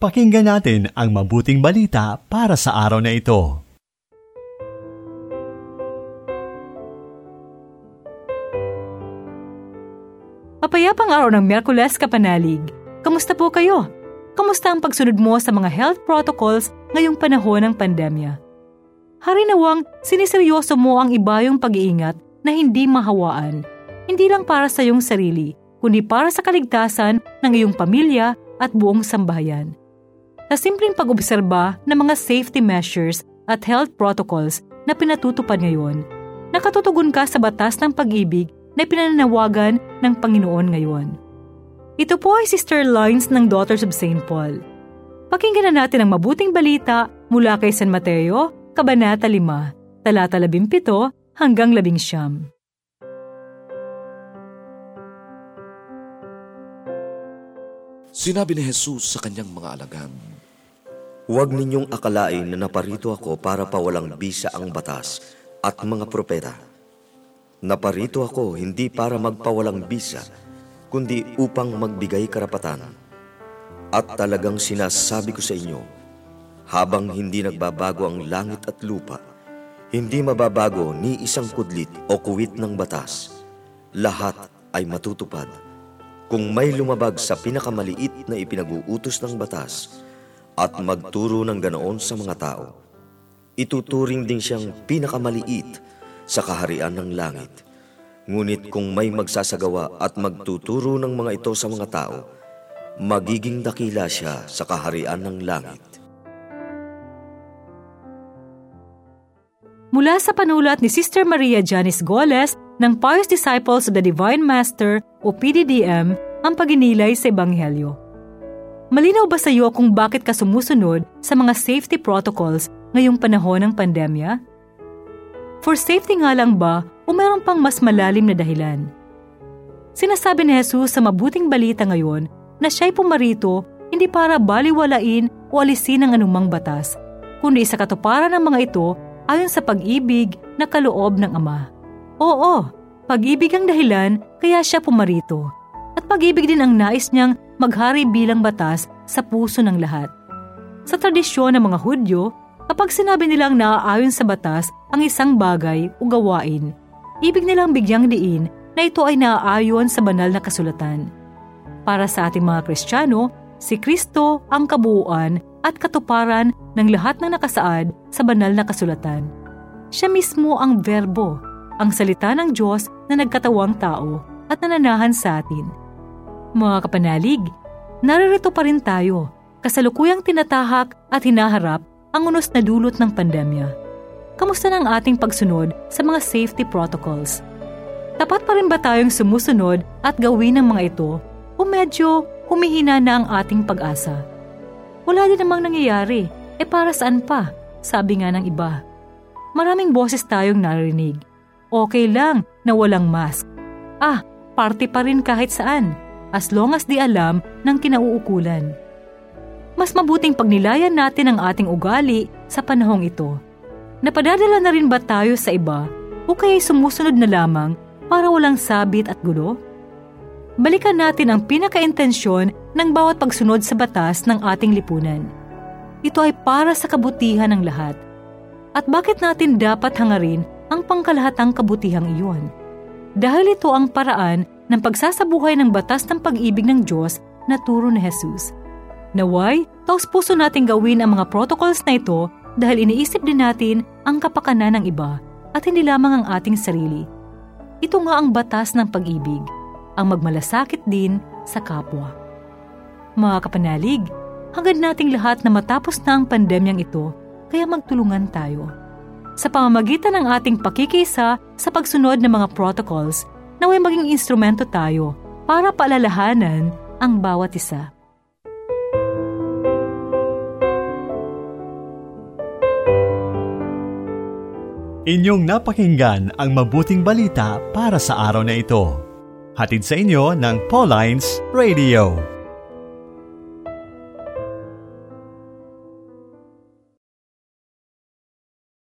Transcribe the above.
Pakinggan natin ang mabuting balita para sa araw na ito. Mapayapang araw ng Merkules Kapanalig. Kamusta po kayo? Kamusta ang pagsunod mo sa mga health protocols ngayong panahon ng pandemya? Harinawang siniseryoso mo ang ibayong pag-iingat na hindi mahawaan, hindi lang para sa iyong sarili, kundi para sa kaligtasan ng iyong pamilya at buong sambahayan sa simpleng pag-obserba ng mga safety measures at health protocols na pinatutupad ngayon, nakatutugon ka sa batas ng pag-ibig na pinananawagan ng Panginoon ngayon. Ito po ay Sister Lines ng Daughters of St. Paul. Pakinggan na natin ang mabuting balita mula kay San Mateo, Kabanata 5, talata 17 hanggang 11. Sinabi ni Jesus sa kanyang mga alagad, Huwag ninyong akalain na naparito ako para pawalang bisa ang batas at mga propeta. Naparito ako hindi para magpawalang bisa, kundi upang magbigay karapatan. At talagang sinasabi ko sa inyo, habang hindi nagbabago ang langit at lupa, hindi mababago ni isang kudlit o kuwit ng batas. Lahat ay matutupad. Kung may lumabag sa pinakamaliit na ipinag-uutos ng batas, at magturo ng ganoon sa mga tao. Ituturing din siyang pinakamaliit sa kaharian ng langit. Ngunit kung may magsasagawa at magtuturo ng mga ito sa mga tao, magiging dakila siya sa kaharian ng langit. Mula sa panulat ni Sister Maria Janice Goles ng Pious Disciples of the Divine Master o PDDM ang paginilay sa Ebanghelyo. Malinaw ba sa iyo kung bakit ka sumusunod sa mga safety protocols ngayong panahon ng pandemya? For safety nga lang ba o meron pang mas malalim na dahilan? Sinasabi ni Jesus sa mabuting balita ngayon na siya'y pumarito hindi para baliwalain o alisin ang anumang batas, kundi sa katuparan ng mga ito ayon sa pag-ibig na kaloob ng Ama. Oo, pag-ibig ang dahilan kaya siya pumarito. At pag-ibig din ang nais niyang maghari bilang batas sa puso ng lahat. Sa tradisyon ng mga Hudyo, kapag sinabi nilang naaayon sa batas ang isang bagay o gawain, ibig nilang bigyang diin na ito ay naaayon sa banal na kasulatan. Para sa ating mga Kristiyano, si Kristo ang kabuuan at katuparan ng lahat ng nakasaad sa banal na kasulatan. Siya mismo ang verbo, ang salita ng Diyos na nagkatawang tao at nananahan sa atin – mga kapanalig, naririto pa rin tayo, kasalukuyang tinatahak at hinaharap ang unos na dulot ng pandemya. Kamusta na ang ating pagsunod sa mga safety protocols? Tapat pa rin ba tayong sumusunod at gawin ang mga ito o medyo humihina na ang ating pag-asa? Wala din namang nangyayari, e para saan pa? Sabi nga ng iba. Maraming boses tayong narinig. Okay lang na walang mask. Ah, party pa rin kahit saan as long as di alam ng kinauukulan. Mas mabuting pagnilayan natin ang ating ugali sa panahong ito. Napadadala na rin ba tayo sa iba o kaya'y sumusunod na lamang para walang sabit at gulo? Balikan natin ang pinaka-intensyon ng bawat pagsunod sa batas ng ating lipunan. Ito ay para sa kabutihan ng lahat. At bakit natin dapat hangarin ang pangkalahatang kabutihang iyon? Dahil ito ang paraan ng pagsasabuhay ng batas ng pag-ibig ng Diyos na turo ni Jesus. Naway, taos puso nating gawin ang mga protocols na ito dahil iniisip din natin ang kapakanan ng iba at hindi lamang ang ating sarili. Ito nga ang batas ng pag-ibig, ang magmalasakit din sa kapwa. Mga kapanalig, hangad nating lahat na matapos na ang pandemyang ito, kaya magtulungan tayo. Sa pamamagitan ng ating pakikisa sa pagsunod ng mga protocols, naway maging instrumento tayo para paalalahanan ang bawat isa. Inyong napakinggan ang mabuting balita para sa araw na ito. Hatid sa inyo ng Pauline's Radio.